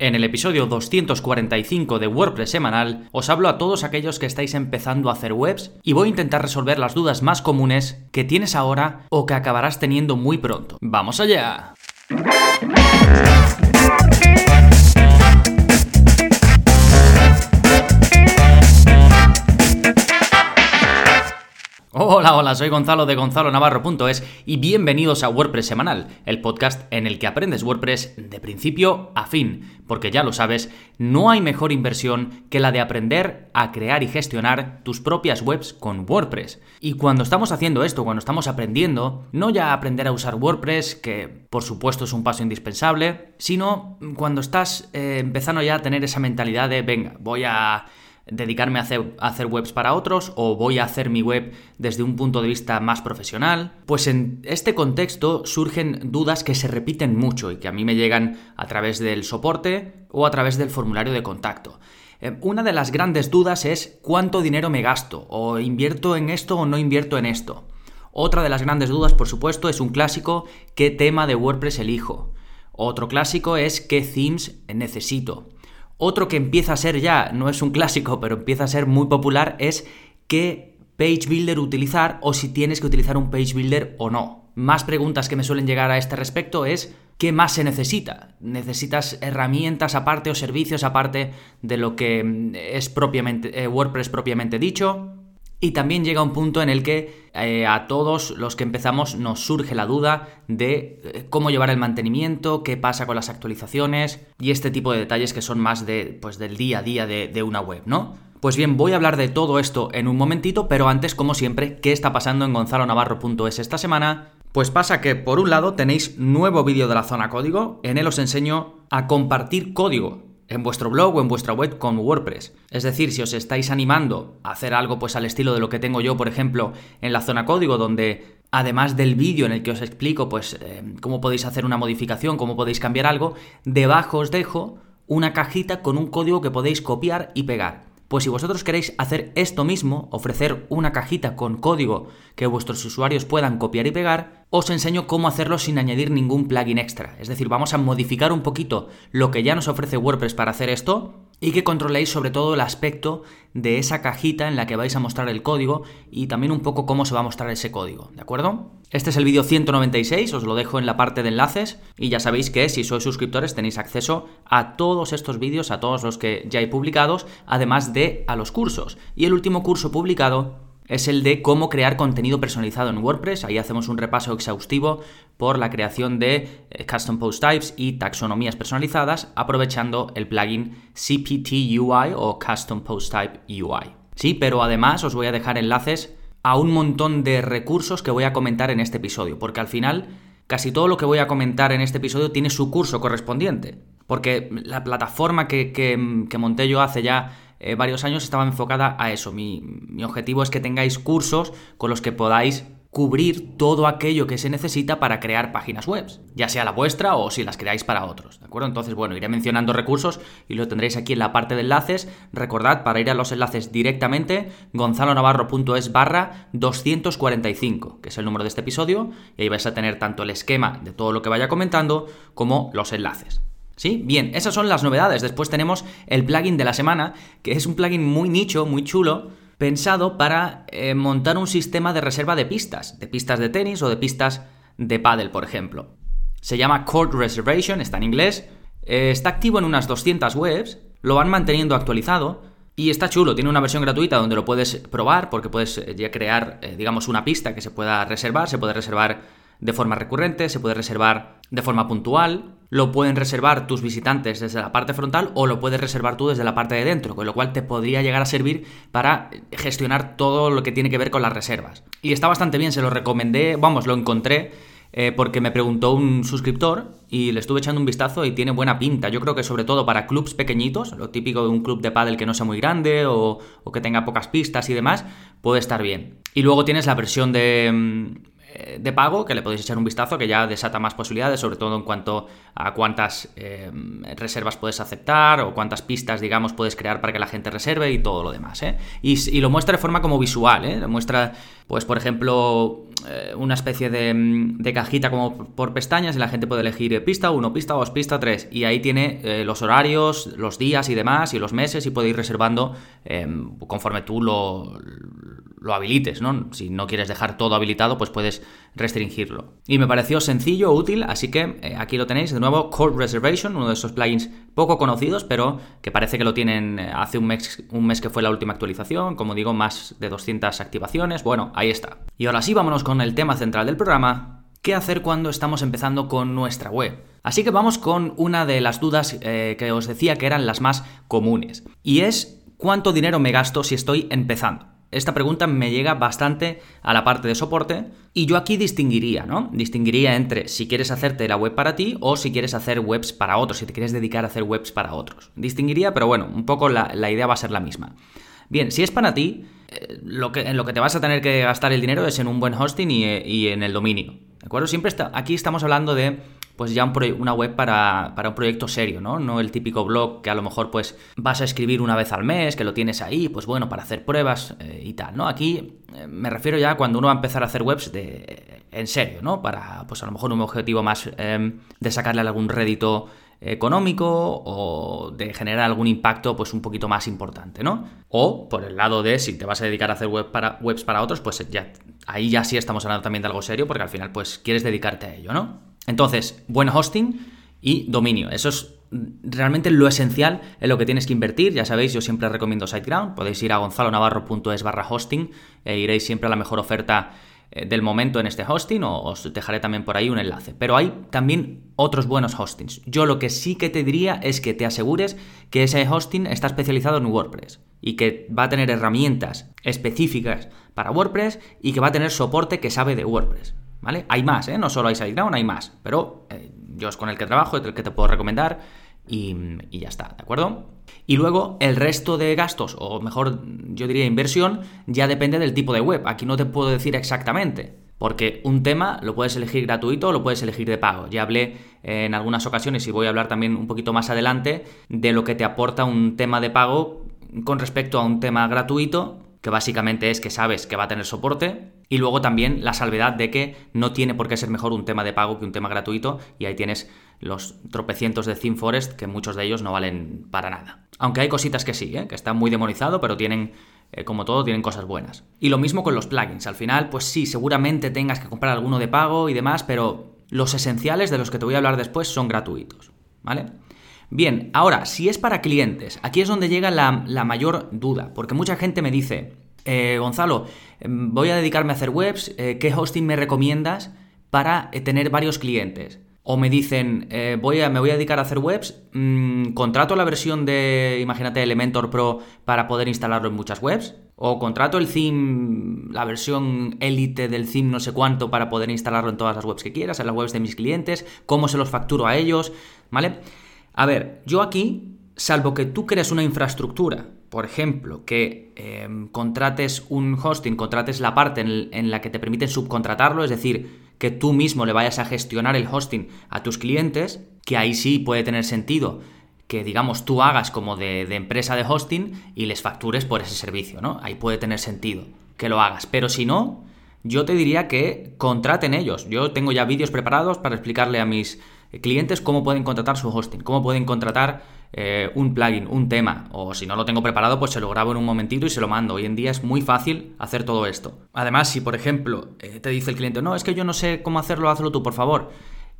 En el episodio 245 de WordPress semanal os hablo a todos aquellos que estáis empezando a hacer webs y voy a intentar resolver las dudas más comunes que tienes ahora o que acabarás teniendo muy pronto. ¡Vamos allá! Hola, hola, soy Gonzalo de Gonzalo Navarro.es y bienvenidos a WordPress Semanal, el podcast en el que aprendes WordPress de principio a fin, porque ya lo sabes, no hay mejor inversión que la de aprender a crear y gestionar tus propias webs con WordPress. Y cuando estamos haciendo esto, cuando estamos aprendiendo, no ya aprender a usar WordPress, que por supuesto es un paso indispensable, sino cuando estás eh, empezando ya a tener esa mentalidad de, venga, voy a dedicarme a hacer, webs para otros o voy a hacer mi web desde un punto de vista más profesional? Pues en este contexto surgen dudas que se repiten mucho y que a mí me llegan a través del soporte o a través del formulario de contacto. Eh, una de las grandes dudas es cuánto dinero me gasto o invierto en esto o no invierto en esto. Otra de las grandes dudas, por supuesto, es un clásico, ¿qué tema de WordPress elijo? Otro clásico es qué themes necesito. Otro que empieza a ser ya, no es un clásico, pero empieza a ser muy popular, es qué page builder utilizar o si tienes que utilizar un page builder o no. Más preguntas que me suelen llegar a este respecto es ¿qué más se necesita? ¿Necesitas herramientas aparte o servicios aparte de lo que mm, es propiamente eh, WordPress propiamente dicho? Y también llega un punto en el que eh, a todos los que empezamos nos surge la duda de eh, cómo llevar el mantenimiento, qué pasa con las actualizaciones y este tipo de detalles que son más de, pues, del día a día de, una web, ¿no? Pues bien, voy a hablar de todo esto en un momentito, pero antes, como siempre, ¿qué está pasando en gonzalonavarro.es esta semana? Pues pasa que, por un lado, tenéis nuevo vídeo de la zona código, en él os enseño a compartir código en vuestro blog o en vuestra web con WordPress. Es decir, si os estáis animando a hacer algo pues al estilo de lo que tengo yo, por ejemplo, en la zona código, donde además del vídeo en el que os explico pues eh, cómo podéis hacer una modificación, cómo podéis cambiar algo, debajo os dejo una cajita con un código que podéis copiar y pegar. Pues si vosotros queréis hacer esto mismo, ofrecer una cajita con código que vuestros usuarios puedan copiar y pegar, os enseño cómo hacerlo sin añadir ningún plugin extra. Es decir, vamos a modificar un poquito lo que ya nos ofrece WordPress para hacer esto y que controléis sobre todo el aspecto de esa cajita en la que vais a mostrar el código y también un poco cómo se va a mostrar ese código, ¿de acuerdo? Este es el vídeo 196, os lo dejo en la parte de enlaces y ya sabéis que si sois suscriptores tenéis acceso a todos estos vídeos, a todos los que ya hay publicados, además de a los cursos. Y el último curso publicado es el de cómo crear contenido personalizado en WordPress. Ahí hacemos un repaso exhaustivo por la creación de eh, custom post types y taxonomías personalizadas aprovechando el plugin CPT UI o Custom Post Type UI. Sí, pero además os voy a dejar enlaces a un montón de recursos que voy a comentar en este episodio, porque al final casi todo lo que voy a comentar en este episodio tiene su curso correspondiente. Porque la plataforma que, que monté yo hace ya eh, varios años estaba enfocada a eso. Mi, objetivo es que tengáis cursos con los que podáis cubrir todo aquello que se necesita para crear páginas web, ya sea la vuestra o si las creáis para otros, ¿de acuerdo? Entonces, bueno, iré mencionando recursos y lo tendréis aquí en la parte de enlaces. Recordad, para ir a los enlaces directamente, gonzalonavarro.es barra 245, que es el número de este episodio, y ahí vais a tener tanto el esquema de todo lo que vaya comentando como los enlaces. ¿Sí? Bien, esas son las novedades. Después tenemos el plugin de la semana, que es un plugin muy nicho, muy chulo, pensado para eh, montar un sistema de reserva de pistas, de pistas de tenis o de pistas de paddle, por ejemplo. Se llama Court Reservation, está en inglés, eh, está activo en unas 200 webs, lo van manteniendo actualizado y está chulo, tiene una versión gratuita donde lo puedes probar porque puedes eh, ya crear, digamos, una pista que se pueda reservar, se puede reservar de forma recurrente, se puede reservar de forma puntual, lo pueden reservar tus visitantes desde la parte frontal o lo puedes reservar tú desde la parte de dentro, con lo cual te podría llegar a servir para gestionar todo lo que tiene que ver con las reservas. Y está bastante bien, se lo recomendé, vamos, lo encontré eh, porque me preguntó un suscriptor y le estuve echando un vistazo y tiene buena pinta. Yo creo que sobre todo para clubs pequeñitos, lo típico de un club de pádel que no sea muy grande o, que tenga pocas pistas y demás, puede estar bien. Y luego tienes la versión de mm, de pago, que le podéis echar un vistazo, que ya desata más posibilidades, sobre todo en cuanto a cuántas eh, reservas puedes aceptar o cuántas pistas, digamos, puedes crear para que la gente reserve y todo lo demás. ¿eh? Y, lo muestra de forma como visual, ¿eh? muestra, pues, por ejemplo, una especie de, cajita como por pestañas y la gente puede elegir pista 1, pista 2, pista 3 y ahí tiene los horarios, los días y demás y los meses y puede ir reservando conforme tú lo lo habilites, ¿no? Si no quieres dejar todo habilitado, pues puedes restringirlo. Y me pareció sencillo, útil, así que eh, aquí lo tenéis de nuevo, Cold Reservation, uno de esos plugins poco conocidos, pero que parece que lo tienen eh, hace un mes, un mes que fue la última actualización, como digo, más de 200 activaciones, bueno, ahí está. Y ahora sí, vámonos con el tema central del programa, ¿qué hacer cuando estamos empezando con nuestra web? Así que vamos con una de las dudas eh, que os decía que eran las más comunes, y es ¿cuánto dinero me gasto si estoy empezando? Esta pregunta me llega bastante a la parte de soporte y yo aquí distinguiría, ¿no? Distinguiría entre si quieres hacerte la web para ti o si quieres hacer webs para otros, si te quieres dedicar a hacer webs para otros. Distinguiría, pero bueno, un poco la, idea va a ser la misma. Bien, si es para ti, eh, lo que, en lo que te vas a tener que gastar el dinero es en un buen hosting y, y en el dominio. ¿De acuerdo? Siempre está, aquí estamos hablando de pues ya una web para, un proyecto serio, ¿no? No el típico blog que a lo mejor pues vas a escribir una vez al mes, que lo tienes ahí, pues bueno, para hacer pruebas eh, y tal, ¿no? Aquí eh, me refiero ya cuando uno va a empezar a hacer webs de, en serio, ¿no? Para, pues a lo mejor un objetivo más em, de sacarle algún rédito económico o de generar algún impacto pues un poquito más importante, ¿no? O por el lado de si te vas a dedicar a hacer para, webs para otros, pues ya ahí ya sí estamos hablando también de algo serio porque al final pues quieres dedicarte a ello, ¿no? Entonces, buen hosting y dominio. Eso es realmente lo esencial en lo que tienes que invertir. Ya sabéis, yo siempre recomiendo SiteGround. Podéis ir a gonzalonavarro.es barra hosting e iréis siempre a la mejor oferta eh, del momento en este hosting o os dejaré también por ahí un enlace. Pero hay también otros buenos hostings. Yo lo que sí que te diría es que te asegures que ese hosting está especializado en WordPress y que va a tener herramientas específicas para WordPress y que va a tener soporte que sabe de WordPress. ¿Vale? Hay más, ¿eh? No solo hay SiteGround, hay más. Pero eh, yo es con el que trabajo, el que te puedo recomendar y, y, ya está, ¿de acuerdo? Y luego el resto de gastos, o mejor yo diría inversión, ya depende del tipo de web. Aquí no te puedo decir exactamente. Porque un tema lo puedes elegir gratuito o lo puedes elegir de pago. Ya hablé en algunas ocasiones y voy a hablar también un poquito más adelante de lo que te aporta un tema de pago con respecto a un tema gratuito que básicamente es que sabes que va a tener soporte, y luego también la salvedad de que no tiene por qué ser mejor un tema de pago que un tema gratuito, y ahí tienes los tropecientos de ThemeForest, que muchos de ellos no valen para nada. Aunque hay cositas que sí, ¿eh? que están muy demonizado, pero tienen, eh, como todo, tienen cosas buenas. Y lo mismo con los plugins. Al final, pues sí, seguramente tengas que comprar alguno de pago y demás, pero los esenciales de los que te voy a hablar después son gratuitos, ¿vale? Bien, ahora, si es para clientes, aquí es donde llega la, mayor duda, porque mucha gente me dice, eh, Gonzalo, em, voy a dedicarme a hacer webs, eh, ¿qué hosting me recomiendas para eh, tener varios clientes? O me dicen, voy a, me voy a dedicar a hacer webs, mm, contrato la versión de, imagínate, Elementor Pro para poder instalarlo en muchas webs. O contrato el theme, la versión élite del theme no sé cuánto para poder instalarlo en todas las webs que quieras, en las webs de mis clientes, cómo se los facturo a ellos, ¿vale? A ver, yo aquí, salvo que tú crees una infraestructura, por ejemplo, que em, contrates un hosting, contrates la parte en, la que te permiten subcontratarlo, es decir, que tú mismo le vayas a gestionar el hosting a tus clientes, que ahí sí puede tener sentido que, digamos, tú hagas como de, de empresa de hosting y les factures por ese servicio, ¿no? Ahí puede tener sentido que lo hagas. Pero si no, yo te diría que contraten ellos. Yo tengo ya vídeos preparados para explicarle a mis clientes cómo pueden contratar su hosting, cómo pueden contratar eh, un plugin, un tema, o si no lo tengo preparado, pues se lo grabo en un momentito y se lo mando. Hoy en día es muy fácil hacer todo esto. Además, si por ejemplo eh, te dice el cliente, no, es que yo no sé cómo hacerlo, hazlo tú, por favor.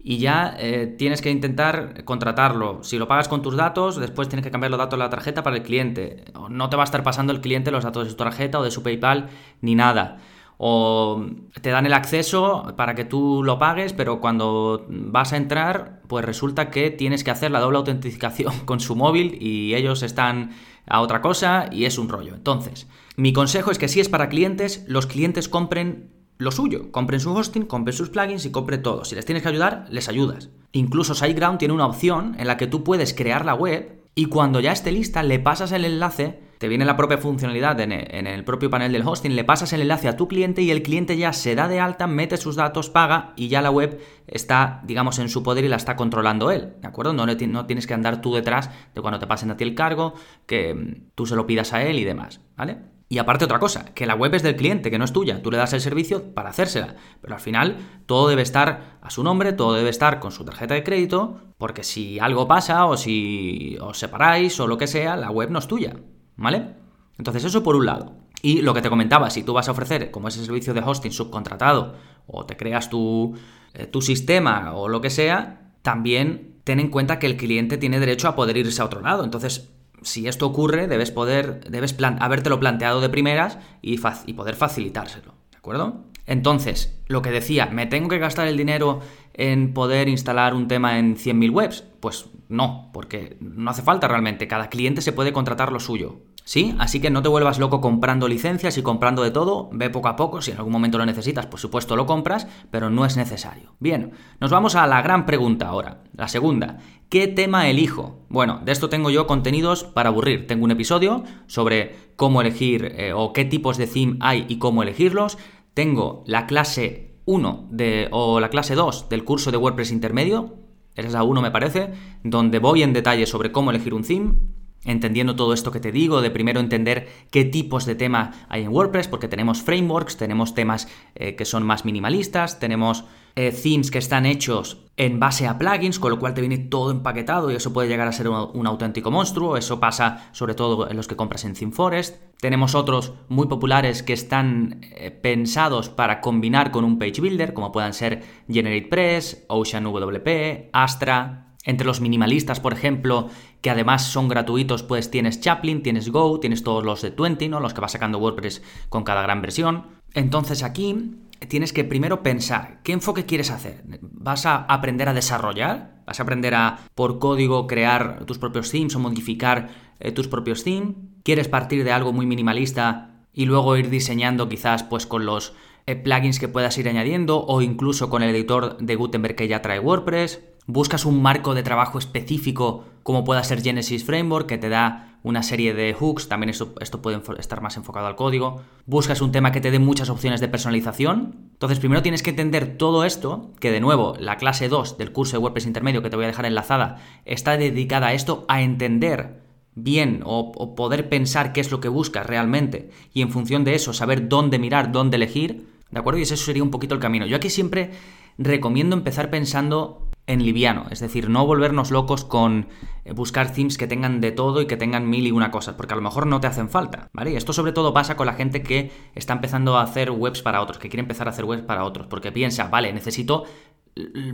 Y ya tienes que intentar contratarlo. Si lo pagas con tus datos, después tienes que cambiar los datos de la tarjeta para el cliente. No te va a estar pasando el cliente los datos de su tarjeta o de su PayPal ni nada o te dan el acceso para que tú lo pagues, pero cuando vas a entrar, pues resulta que tienes que hacer la doble autentificación con su móvil y ellos están a otra cosa y es un rollo. Entonces, mi consejo es que si es para clientes, los clientes compren lo suyo, compren su hosting, compren sus plugins y compren todo. Si les tienes que ayudar, les ayudas. Incluso SiteGround tiene una opción en la que tú puedes crear la web y cuando ya esté lista le pasas el enlace te viene la propia funcionalidad en el, propio panel del hosting, le pasas el enlace a tu cliente y el cliente ya se da de alta, mete sus datos, paga y ya la web está, digamos, en su poder y la está controlando él, ¿de acuerdo? No, no tienes que andar tú detrás de cuando te pasen a ti el cargo, que mm, tú se lo pidas a él y demás, ¿vale? Y aparte otra cosa, que la web es del cliente, que no es tuya, tú le das el servicio para hacérsela, pero al final todo debe estar a su nombre, todo debe estar con su tarjeta de crédito, porque si algo pasa o si os separáis o lo que sea, la web no es tuya, ¿vale? Entonces eso por un lado. Y lo que te comentaba, si tú vas a ofrecer como ese servicio de hosting subcontratado o te creas tu, eh, tu sistema o lo que sea, también ten en cuenta que el cliente tiene derecho a poder irse a otro lado. Entonces, si esto ocurre, debes poder, debes habértelo planteado de primeras y, y poder facilitárselo, ¿de acuerdo? Entonces, lo que decía, ¿me tengo que gastar el dinero en poder instalar un tema en 100.000 webs? Pues no, porque no hace falta realmente, cada cliente se puede contratar lo suyo. ¿Sí? Así que no te vuelvas loco comprando licencias y comprando de todo, ve poco a poco, si en algún momento lo necesitas, por supuesto lo compras, pero no es necesario. Bien, nos vamos a la gran pregunta ahora, la segunda. ¿Qué tema elijo? Bueno, de esto tengo yo contenidos para aburrir. Tengo un episodio sobre cómo elegir eh, o qué tipos de theme hay y cómo elegirlos. Tengo la clase 1 de, o la clase 2 del curso de WordPress intermedio, es la 1 me parece, donde voy en detalle sobre cómo elegir un theme entendiendo todo esto que te digo, de primero entender qué tipos de tema hay en WordPress, porque tenemos frameworks, tenemos temas eh, que son más minimalistas, tenemos eh, themes que están hechos en base a plugins, con lo cual te viene todo empaquetado y eso puede llegar a ser un, auténtico monstruo. Eso pasa sobre todo en los que compras en ThemeForest. Tenemos otros muy populares que están eh, pensados para combinar con un page builder, como puedan ser GeneratePress, OceanWP, Astra, entre los minimalistas, por ejemplo, que además son gratuitos, pues tienes Chaplin, tienes Go, tienes todos los de 20, ¿no? Los que va sacando WordPress con cada gran versión. Entonces aquí tienes que primero pensar, ¿qué enfoque quieres hacer? ¿Vas a aprender a desarrollar? ¿Vas a aprender a, por código, crear tus propios themes o modificar eh, tus propios themes? ¿Quieres partir de algo muy minimalista y luego ir diseñando quizás pues con los eh, plugins que puedas ir añadiendo o incluso con el editor de Gutenberg que ya trae WordPress? Buscas un marco de trabajo específico como pueda ser Genesis Framework, que te da una serie de hooks, también esto, esto, puede estar más enfocado al código. Buscas un tema que te dé muchas opciones de personalización. Entonces, primero tienes que entender todo esto, que de nuevo, la clase 2 del curso de WordPress intermedio que te voy a dejar enlazada, está dedicada a esto, a entender bien o, o poder pensar qué es lo que buscas realmente y en función de eso saber dónde mirar, dónde elegir. ¿De acuerdo? Y eso sería un poquito el camino. Yo aquí siempre recomiendo empezar pensando en liviano, es decir, no volvernos locos con eh, buscar themes que tengan de todo y que tengan mil y una cosas, porque a lo mejor no te hacen falta, ¿vale? Esto sobre todo pasa con la gente que está empezando a hacer webs para otros, que quiere empezar a hacer webs para otros, porque piensa, vale, necesito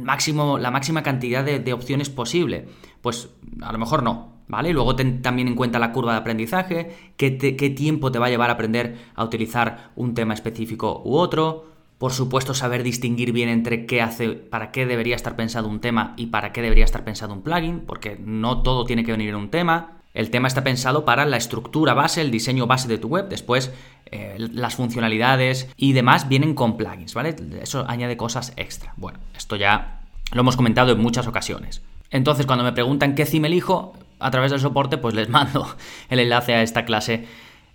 máximo, la máxima cantidad de, opciones posible. Pues a lo mejor no, ¿vale? Luego ten también en cuenta la curva de aprendizaje, qué, qué tiempo te va a llevar a aprender a utilizar un tema específico u otro, por supuesto, saber distinguir bien entre qué hace, para qué debería estar pensado un tema y para qué debería estar pensado un plugin, porque no todo tiene que venir en un tema. El tema está pensado para la estructura base, el diseño base de tu web. Después, eh, las funcionalidades y demás vienen con plugins, ¿vale? Eso añade cosas extra. Bueno, esto ya lo hemos comentado en muchas ocasiones. Entonces, cuando me preguntan qué theme elijo, a través del soporte, pues les mando el enlace a esta clase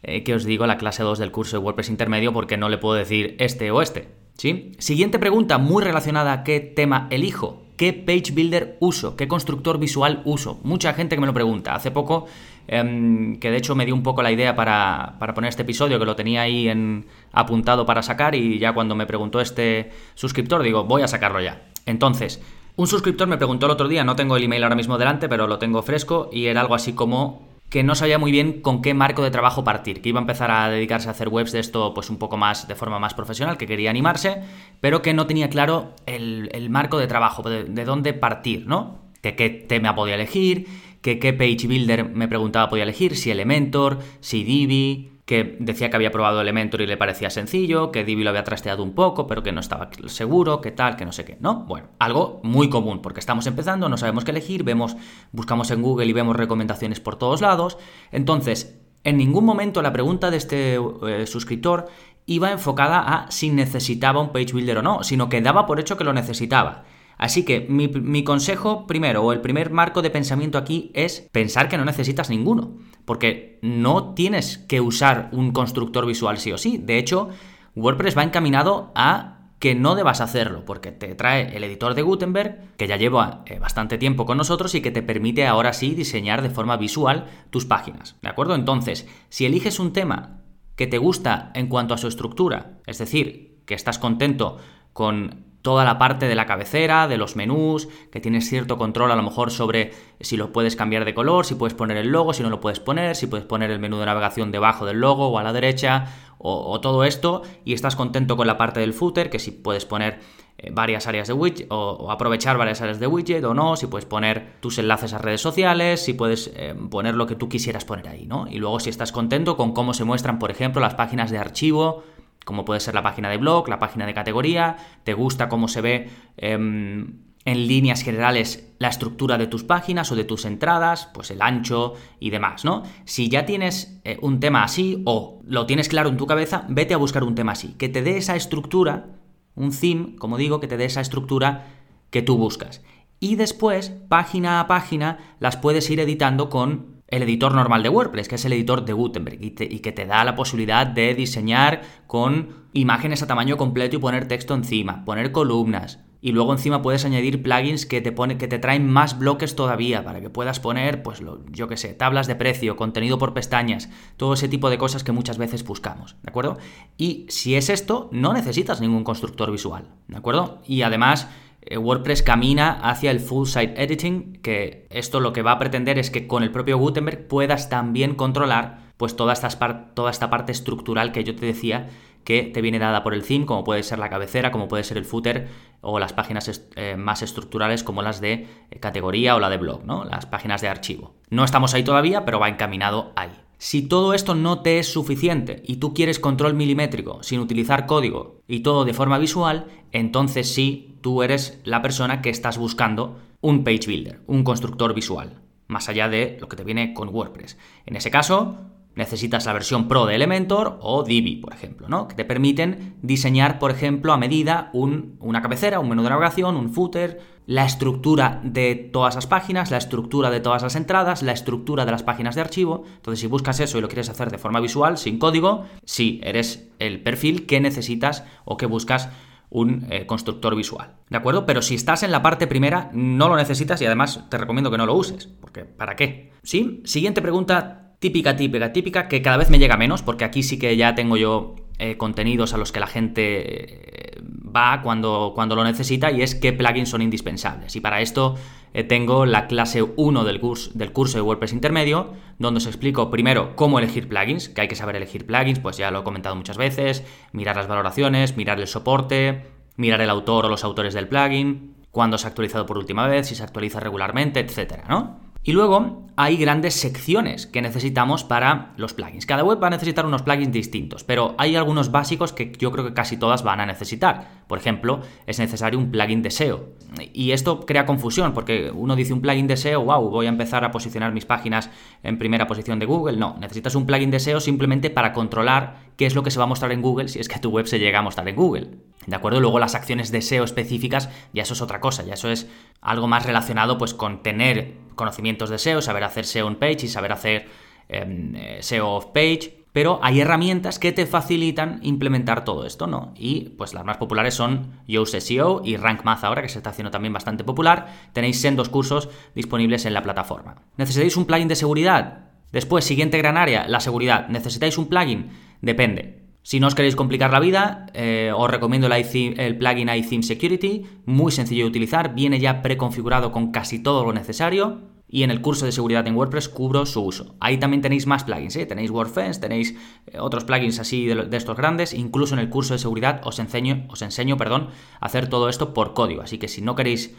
eh, que os digo, la clase 2 del curso de WordPress intermedio, porque no le puedo decir este o este. ¿Sí? Siguiente pregunta, muy relacionada a qué tema elijo. ¿Qué page builder uso? ¿Qué constructor visual uso? Mucha gente que me lo pregunta. Hace poco, em, que de hecho me dio un poco la idea para, para, poner este episodio, que lo tenía ahí en, apuntado para sacar, y ya cuando me preguntó este suscriptor, digo, voy a sacarlo ya. Entonces, un suscriptor me preguntó el otro día, no tengo el email ahora mismo delante, pero lo tengo fresco, y era algo así como que no sabía muy bien con qué marco de trabajo partir, que iba a empezar a dedicarse a hacer webs de esto pues un poco más de forma más profesional, que quería animarse, pero que no tenía claro el, marco de trabajo, de, de, dónde partir, ¿no? De qué tema podía elegir, que qué page builder me preguntaba podía elegir, si Elementor, si Divi, que decía que había probado Elementor y le parecía sencillo, que Divi lo había trasteado un poco, pero que no estaba seguro, que tal, que no sé qué, ¿no? Bueno, algo muy común, porque estamos empezando, no sabemos qué elegir, vemos, buscamos en Google y vemos recomendaciones por todos lados. Entonces, en ningún momento la pregunta de este eh, suscriptor iba enfocada a si necesitaba un page builder o no, sino que daba por hecho que lo necesitaba. Así que mi, consejo primero, o el primer marco de pensamiento aquí es pensar que no necesitas ninguno, porque no tienes que usar un constructor visual sí o sí. De hecho, WordPress va encaminado a que no debas hacerlo, porque te trae el editor de Gutenberg, que ya lleva eh, bastante tiempo con nosotros y que te permite ahora sí diseñar de forma visual tus páginas. ¿De acuerdo? Entonces, si eliges un tema que te gusta en cuanto a su estructura, es decir, que estás contento con toda la parte de la cabecera, de los menús, que tienes cierto control a lo mejor sobre si lo puedes cambiar de color, si puedes poner el logo, si no lo puedes poner, si puedes poner el menú de navegación debajo del logo o a la derecha, o, todo esto, y estás contento con la parte del footer, que si puedes poner eh, varias áreas de widget o, aprovechar varias áreas de widget o no, si puedes poner tus enlaces a redes sociales, si puedes eh, poner lo que tú quisieras poner ahí, ¿no? Y luego si estás contento con cómo se muestran, por ejemplo, las páginas de archivo, como puede ser la página de blog, la página de categoría, te gusta cómo se ve em, en líneas generales la estructura de tus páginas o de tus entradas, pues el ancho y demás, ¿no? Si ya tienes eh, un tema así o lo tienes claro en tu cabeza, vete a buscar un tema así, que te dé esa estructura, un theme, como digo, que te dé esa estructura que tú buscas. Y después, página a página, las puedes ir editando con el editor normal de WordPress, que es el editor de Gutenberg, y, que te da la posibilidad de diseñar con imágenes a tamaño completo y poner texto encima, poner columnas. Y luego encima puedes añadir plugins que te, pone, que te traen más bloques todavía, para que puedas poner, pues lo, yo qué sé, tablas de precio, contenido por pestañas, todo ese tipo de cosas que muchas veces buscamos, ¿de acuerdo? Y si es esto, no necesitas ningún constructor visual, ¿de acuerdo? Y además WordPress camina hacia el full site editing, que esto lo que va a pretender es que con el propio Gutenberg puedas también controlar pues toda esta, toda esta parte estructural que yo te decía que te viene dada por el theme, como puede ser la cabecera, como puede ser el footer o las páginas eh, más estructurales como las de eh, categoría o la de blog, ¿no? Las páginas de archivo. No estamos ahí todavía, pero va encaminado ahí. Si todo esto no te es suficiente y tú quieres control milimétrico sin utilizar código y todo de forma visual, entonces sí, tú eres la persona que estás buscando un page builder, un constructor visual, más allá de lo que te viene con WordPress. En ese caso, necesitas la versión Pro de Elementor o Divi, por ejemplo, ¿no? que te permiten diseñar, por ejemplo, a medida una cabecera, un menú de navegación, un footer, la estructura de todas las páginas, la estructura de todas las entradas, la estructura de las páginas de archivo. Entonces, si buscas eso y lo quieres hacer de forma visual, sin código, sí, eres el perfil que necesitas o que buscas un eh, constructor visual. ¿De acuerdo? Pero si estás en la parte primera, no lo necesitas y además te recomiendo que no lo uses. Porque, ¿para qué? ¿Sí? Siguiente pregunta típica, típica, típica, que cada vez me llega menos, porque aquí sí que ya tengo yo eh, contenidos a los que la gente eh, va cuando, cuando lo necesita, y es qué plugins son indispensables. Y para esto eh, tengo la clase 1 del curso, del curso de WordPress intermedio, donde os explico primero cómo elegir plugins, que hay que saber elegir plugins, pues ya lo he comentado muchas veces, mirar las valoraciones, mirar el soporte, mirar el autor o los autores del plugin, cuándo se ha actualizado por última vez, si se actualiza regularmente, etcétera, ¿no? Y luego hay grandes secciones que necesitamos para los plugins. Cada web va a necesitar unos plugins distintos, pero hay algunos básicos que yo creo que casi todas van a necesitar. Por ejemplo, es necesario un plugin de SEO. Y esto crea confusión porque uno dice un plugin de SEO, wow, voy a empezar a posicionar mis páginas en primera posición de Google. No, necesitas un plugin de SEO simplemente para controlar qué es lo que se va a mostrar en Google si es que tu web se llega a mostrar en Google. ¿De acuerdo? Luego las acciones de SEO específicas, ya eso es otra cosa, ya eso es algo más relacionado pues con tener conocimientos de SEO, saber hacer SEO on page y saber hacer em, eh, SEO off page. Pero hay herramientas que te facilitan implementar todo esto, ¿no? Y pues las más populares son Yoast SEO y Rank Math ahora, que se está haciendo también bastante popular. Tenéis dos cursos disponibles en la plataforma. ¿Necesitáis un plugin de seguridad? Después, siguiente gran área, la seguridad. ¿Necesitáis un plugin? Depende. Si no os queréis complicar la vida, eh, os recomiendo el, el plugin iTheme Security, muy sencillo de utilizar, viene ya preconfigurado con casi todo lo necesario y en el curso de seguridad en WordPress cubro su uso. Ahí también tenéis más plugins, ¿eh? tenéis WordFence, tenéis eh, otros plugins así de, estos grandes, incluso en el curso de seguridad os enseño, os enseño perdón, a hacer todo esto por código, así que si no queréis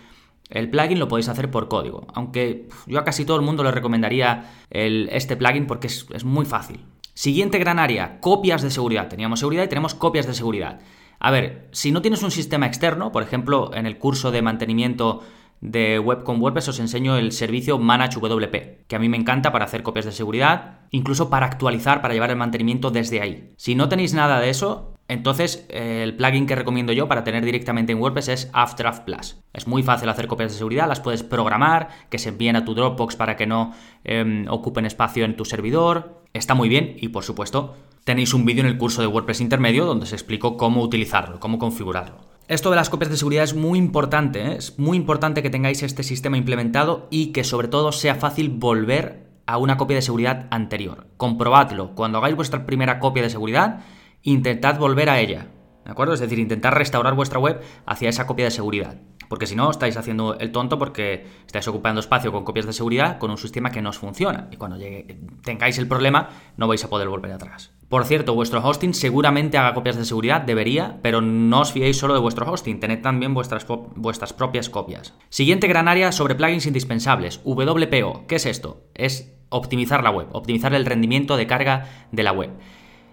el plugin lo podéis hacer por código, aunque yo a casi todo el mundo le recomendaría este plugin porque es muy fácil. Siguiente gran área, copias de seguridad. Teníamos seguridad y tenemos copias de seguridad. A ver, si no tienes un sistema externo, por ejemplo, en el curso de mantenimiento de web con WordPress os enseño el servicio ManageWP, que a mí me encanta para hacer copias de seguridad, incluso para actualizar, para llevar el mantenimiento desde ahí. Si no tenéis nada de eso, Entonces, eh, el plugin que recomiendo yo para tener directamente en WordPress es Afterdraft Plus. Es muy fácil hacer copias de seguridad, las puedes programar, que se envíen a tu Dropbox para que no em, ocupen espacio en tu servidor. Está muy bien y, por supuesto, tenéis un vídeo en el curso de WordPress intermedio donde os explico cómo utilizarlo, cómo configurarlo. Esto de las copias de seguridad es muy importante, ¿eh? es muy importante que tengáis este sistema implementado y que sobre todo sea fácil volver a una copia de seguridad anterior. Comprobadlo. Cuando hagáis vuestra primera copia de seguridad, intentad volver a ella. ¿De acuerdo? Es decir, intentar restaurar vuestra web hacia esa copia de seguridad. Porque si no, estáis haciendo el tonto porque estáis ocupando espacio con copias de seguridad con un sistema que no os funciona. Y cuando llegue, tengáis el problema, no vais a poder volver atrás. Por cierto, vuestro hosting seguramente haga copias de seguridad, debería, pero no os fiéis solo de vuestro hosting, tened también vuestras, vuestras propias copias. Siguiente gran área sobre plugins indispensables, WPO. ¿Qué es esto? Es optimizar la web, optimizar el rendimiento de carga de la web.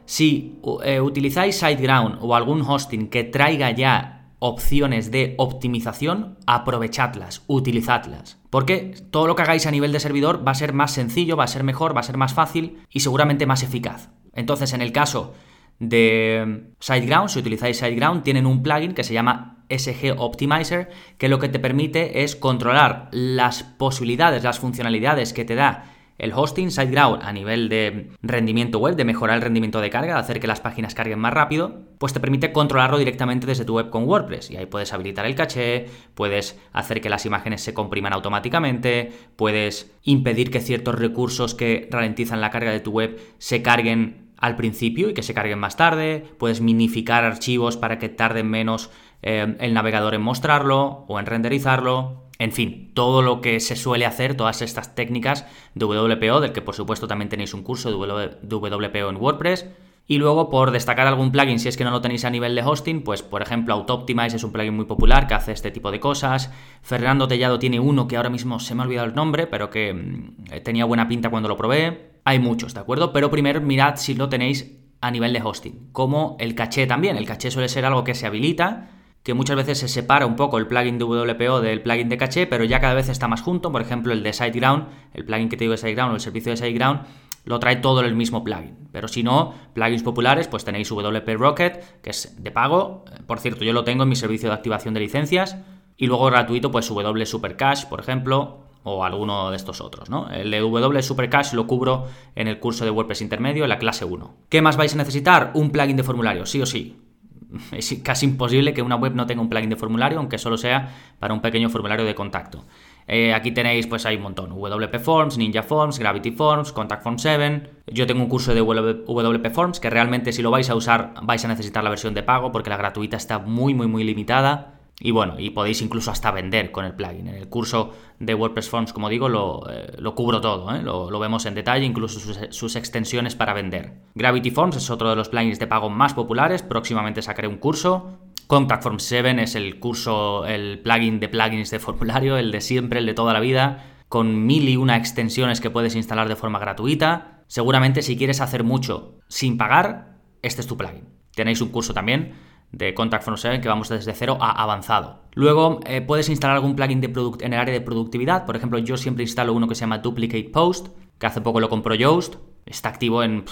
Si eh, utilizáis SiteGround o algún hosting que traiga ya opciones de optimización, aprovechadlas, utilizadlas. Porque todo lo que hagáis a nivel de servidor va a ser más sencillo, va a ser mejor, va a ser más fácil y seguramente más eficaz. Entonces, en el caso de SiteGround, si utilizáis SiteGround, tienen un plugin que se llama SG Optimizer, que lo que te permite es controlar las posibilidades, las funcionalidades que te da el hosting SiteGround a nivel de rendimiento web, de mejorar el rendimiento de carga, de hacer que las páginas carguen más rápido, pues te permite controlarlo directamente desde tu web con WordPress. Y ahí puedes habilitar el caché, puedes hacer que las imágenes se compriman automáticamente, puedes impedir que ciertos recursos que ralentizan la carga de tu web se carguen al principio y que se carguen más tarde, puedes minificar archivos para que tarden menos eh, el navegador en mostrarlo o en renderizarlo. En fin, todo lo que se suele hacer, todas estas técnicas de WPO, del que por supuesto también tenéis un curso de WPO en WordPress. Y luego, por destacar algún plugin, si es que no lo tenéis a nivel de hosting, pues por ejemplo AutoOptimize es un plugin muy popular que hace este tipo de cosas. Fernando Tellado tiene uno que ahora mismo se me ha olvidado el nombre, pero que mm, tenía buena pinta cuando lo probé. Hay muchos, ¿de acuerdo? Pero primero mirad si lo tenéis a nivel de hosting. Como el caché también. El caché suele ser algo que se habilita que muchas veces se separa un poco el plugin de WPO del plugin de caché, pero ya cada vez está más junto. Por ejemplo, el de SiteGround, el plugin que te digo de SiteGround o el servicio de SiteGround, lo trae todo el mismo plugin. Pero si no, plugins populares, pues tenéis WP Rocket, que es de pago. Por cierto, yo lo tengo en mi servicio de activación de licencias. Y luego gratuito, pues W Supercash, por ejemplo, o alguno de estos otros, ¿no? El de W Supercash lo cubro en el curso de WordPress intermedio, en la clase 1. ¿Qué más vais a necesitar? Un plugin de formulario, sí o sí es casi imposible que una web no tenga un plugin de formulario, aunque solo sea para un pequeño formulario de contacto. Eh, aquí tenéis, pues hay un montón: WP Forms, Ninja Forms, Gravity Forms, Contact Form 7. Yo tengo un curso de WP Forms que realmente, si lo vais a usar, vais a necesitar la versión de pago porque la gratuita está muy, muy, muy limitada. Y bueno, y podéis incluso hasta vender con el plugin. En el curso de WordPress Forms, como digo, lo, eh, cubro todo, ¿eh? lo, vemos en detalle, incluso sus, extensiones para vender. Gravity Forms es otro de los plugins de pago más populares, próximamente sacaré un curso. Contact Form 7 es el curso, el plugin de plugins de formulario, el de siempre, el de toda la vida, con mil y una extensiones que puedes instalar de forma gratuita. Seguramente si quieres hacer mucho sin pagar, este es tu plugin. Tenéis un curso también de Contact Form 7 que vamos desde cero a avanzado. Luego eh, puedes instalar algún plugin de en el área de productividad. Por ejemplo, yo siempre instalo uno que se llama Duplicate Post, que hace poco lo compró Yoast. Está activo en,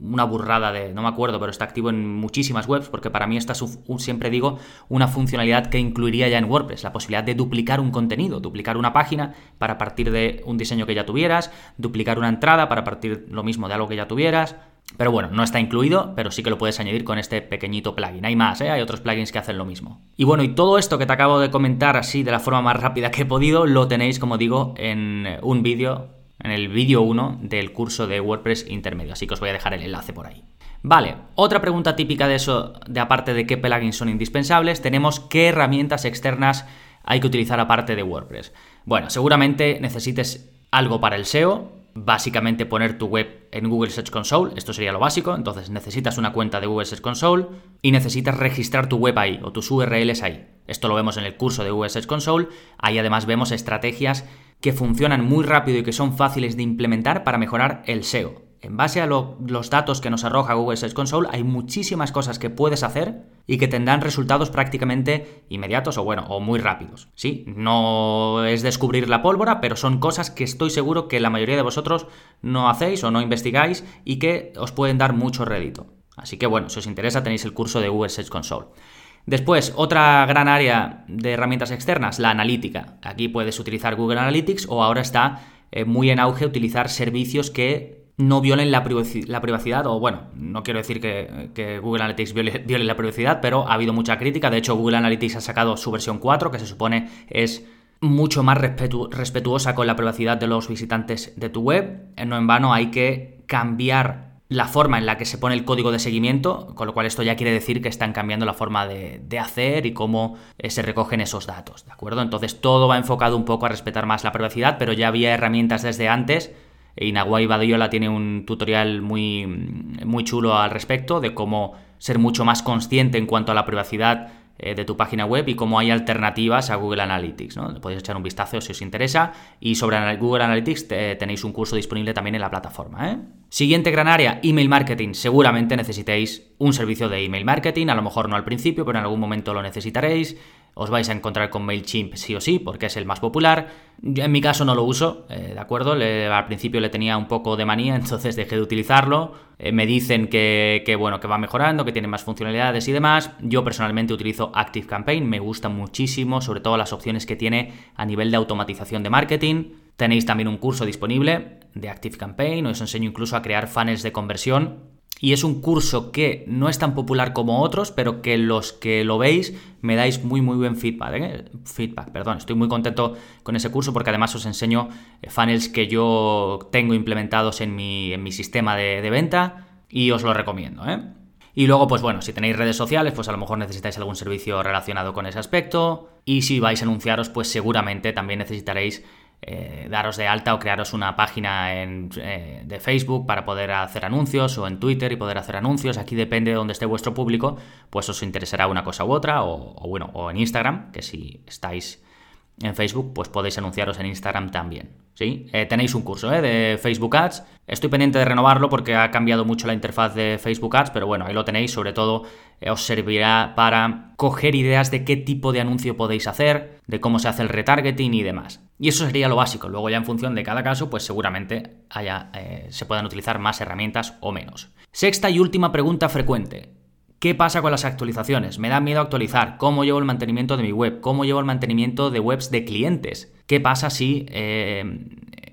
una burrada de, no me acuerdo, pero está activo en muchísimas webs porque para mí esta es, siempre digo, una funcionalidad que incluiría ya en WordPress, la posibilidad de duplicar un contenido, duplicar una página para partir de un diseño que ya tuvieras, duplicar una entrada para partir lo mismo de algo que ya tuvieras, pero bueno, no está incluido, pero sí que lo puedes añadir con este pequeñito plugin. Hay más, ¿eh? hay otros plugins que hacen lo mismo. Y bueno, y todo esto que te acabo de comentar así de la forma más rápida que he podido, lo tenéis, como digo, en un vídeo, en el vídeo 1 del curso de WordPress intermedio. Así que os voy a dejar el enlace por ahí. Vale, otra pregunta típica de eso, de aparte de qué plugins son indispensables, tenemos qué herramientas externas hay que utilizar aparte de WordPress. Bueno, seguramente necesites algo para el SEO, básicamente poner tu web en Google Search Console, esto sería lo básico, entonces necesitas una cuenta de Google Search Console y necesitas registrar tu web ahí o tus URLs ahí. Esto lo vemos en el curso de Google Search Console, ahí además vemos estrategias que funcionan muy rápido y que son fáciles de implementar para mejorar el SEO. En base a los datos que nos arroja Google Search Console, hay muchísimas cosas que puedes hacer y que tendrán resultados prácticamente inmediatos o bueno, o muy rápidos. Sí, no es descubrir la pólvora, pero son cosas que estoy seguro que la mayoría de vosotros no hacéis o no investigáis y que os pueden dar mucho rédito. Así que bueno, si os interesa tenéis el curso de Google Search Console. Después, otra gran área de herramientas externas, la analítica. Aquí puedes utilizar Google Analytics o ahora está eh, muy en auge utilizar servicios que no violen la, privacidad, o bueno, no quiero decir que, Google Analytics viole, la privacidad, pero ha habido mucha crítica. De hecho, Google Analytics ha sacado su versión 4, que se supone es mucho más respetuosa con la privacidad de los visitantes de tu web. No en vano hay que cambiar la forma en la que se pone el código de seguimiento, con lo cual esto ya quiere decir que están cambiando la forma de, hacer y cómo eh, se recogen esos datos, ¿de acuerdo? Entonces todo va enfocado un poco a respetar más la privacidad, pero ya había herramientas desde antes. Inaguay Badiola tiene un tutorial muy, muy chulo al respecto de cómo ser mucho más consciente en cuanto a la privacidad eh, de tu página web y cómo hay alternativas a Google Analytics. ¿no? Podéis echar un vistazo si os interesa. Y sobre Google Analytics tenéis un curso disponible también en la plataforma. ¿eh? Siguiente gran área, email marketing. Seguramente necesitéis un servicio de email marketing, a lo mejor no al principio, pero en algún momento lo necesitaréis os vais a encontrar con MailChimp sí o sí, porque es el más popular. Yo en mi caso no lo uso, eh, ¿de acuerdo? al principio le tenía un poco de manía, entonces dejé de utilizarlo. Eh, me dicen que, bueno, que va mejorando, que tiene más funcionalidades y demás. Yo personalmente utilizo ActiveCampaign, me gusta muchísimo, sobre todo las opciones que tiene a nivel de automatización de marketing. Tenéis también un curso disponible de ActiveCampaign, os enseño incluso a crear funnels de conversión y es un curso que no es tan popular como otros, pero que los que lo veis me dais muy muy buen feedback. ¿eh? Feedback, perdón. Estoy muy contento con ese curso porque además os enseño eh, funnels que yo tengo implementados en mi, en mi sistema de, de, venta y os lo recomiendo. ¿eh? Y luego, pues bueno, si tenéis redes sociales, pues a lo mejor necesitáis algún servicio relacionado con ese aspecto. Y si vais a anunciaros, pues seguramente también necesitaréis eh, daros de alta o crearos una página eh, de Facebook para poder hacer anuncios o en Twitter y poder hacer anuncios. Aquí depende de dónde esté vuestro público, pues os interesará una cosa u otra o, bueno, o en Instagram, que si estáis en Facebook, pues podéis anunciaros en Instagram también. ¿sí? Eh, tenéis un curso de Facebook Ads. Estoy pendiente de renovarlo porque ha cambiado mucho la interfaz de Facebook Ads, pero bueno, ahí lo tenéis. Sobre todo os servirá para coger ideas de qué tipo de anuncio podéis hacer, de cómo se hace el retargeting y demás. Y eso sería lo básico. Luego ya en función de cada caso, pues seguramente eh, se puedan utilizar más herramientas o menos. Sexta y última pregunta frecuente. ¿Qué pasa con las actualizaciones? Me da miedo actualizar. ¿Cómo llevo el mantenimiento de mi web? ¿Cómo llevo el mantenimiento de webs de clientes? ¿Qué pasa si... Eh,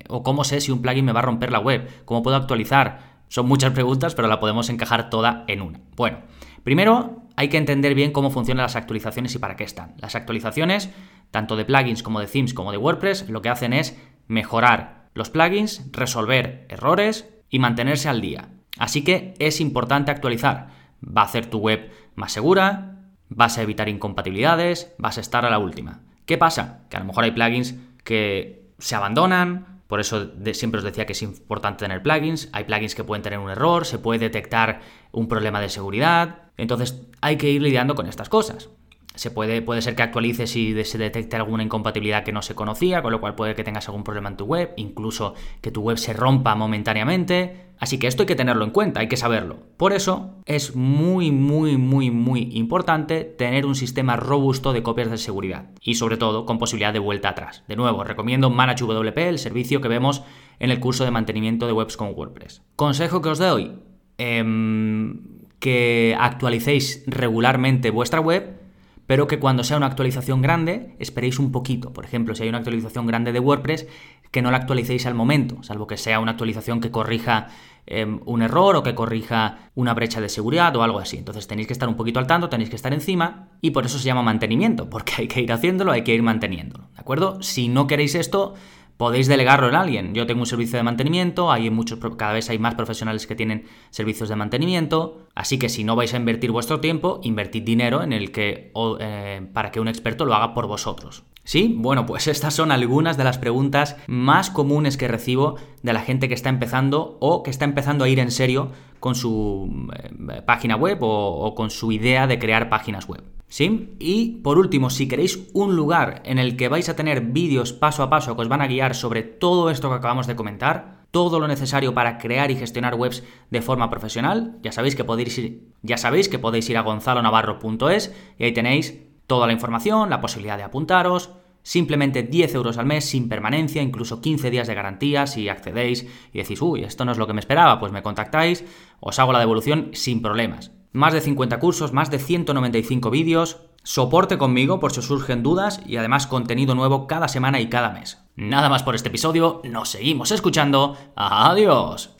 o cómo sé si un plugin me va a romper la web? ¿Cómo puedo actualizar? Son muchas preguntas, pero la podemos encajar toda en una. Bueno, primero hay que entender bien cómo funcionan las actualizaciones y para qué están. Las actualizaciones tanto de plugins como de themes como de WordPress, lo que hacen es mejorar los plugins, resolver errores y mantenerse al día. Así que es importante actualizar. Va a hacer tu web más segura, vas a evitar incompatibilidades, vas a estar a la última. ¿Qué pasa? Que a lo mejor hay plugins que se abandonan, por eso siempre os decía que es importante tener plugins. Hay plugins que pueden tener un error, se puede detectar un problema de seguridad. Entonces hay que ir lidiando con estas cosas. Se puede, puede ser que actualices y se detecte alguna incompatibilidad que no se conocía, con lo cual puede que tengas algún problema en tu web, incluso que tu web se rompa momentáneamente. Así que esto hay que tenerlo en cuenta, hay que saberlo. Por eso es muy, muy, muy, muy importante tener un sistema robusto de copias de seguridad y sobre todo con posibilidad de vuelta atrás. De nuevo, recomiendo ManageWP, el servicio que vemos en el curso de mantenimiento de webs con WordPress. Consejo que os doy, em, que actualicéis regularmente vuestra web pero que cuando sea una actualización grande esperéis un poquito. Por ejemplo, si hay una actualización grande de WordPress, que no la actualicéis al momento, salvo que sea una actualización que corrija em, un error o que corrija una brecha de seguridad o algo así. Entonces tenéis que estar un poquito al tanto, tenéis que estar encima y por eso se llama mantenimiento, porque hay que ir haciéndolo, hay que ir manteniéndolo. ¿De acuerdo? Si no queréis esto, podéis delegarlo en alguien. Yo tengo un servicio de mantenimiento, hay muchos, cada vez hay más profesionales que tienen servicios de mantenimiento, así que si no vais a invertir vuestro tiempo, invertid dinero en el que, eh, para que un experto lo haga por vosotros. ¿Sí? Bueno, pues estas son algunas de las preguntas más comunes que recibo de la gente que está empezando o que está empezando a ir en serio con su eh, página web o con su idea de crear páginas web. ¿Sí? Y por último, si queréis un lugar en el que vais a tener vídeos paso a paso que os van a guiar sobre todo esto que acabamos de comentar, todo lo necesario para crear y gestionar webs de forma profesional, ya sabéis que podéis ir, ya sabéis que podéis ir a gonzalonavarro.es y ahí tenéis toda la información, la posibilidad de apuntaros, Simplemente 10 euros al mes sin permanencia, incluso 15 días de garantía si accedéis y decís, uy, esto no es lo que me esperaba, pues me contactáis, os hago la devolución sin problemas. Más de 50 cursos, más de 195 vídeos, soporte conmigo por si os surgen dudas y además contenido nuevo cada semana y cada mes. Nada más por este episodio, nos seguimos escuchando. Adiós.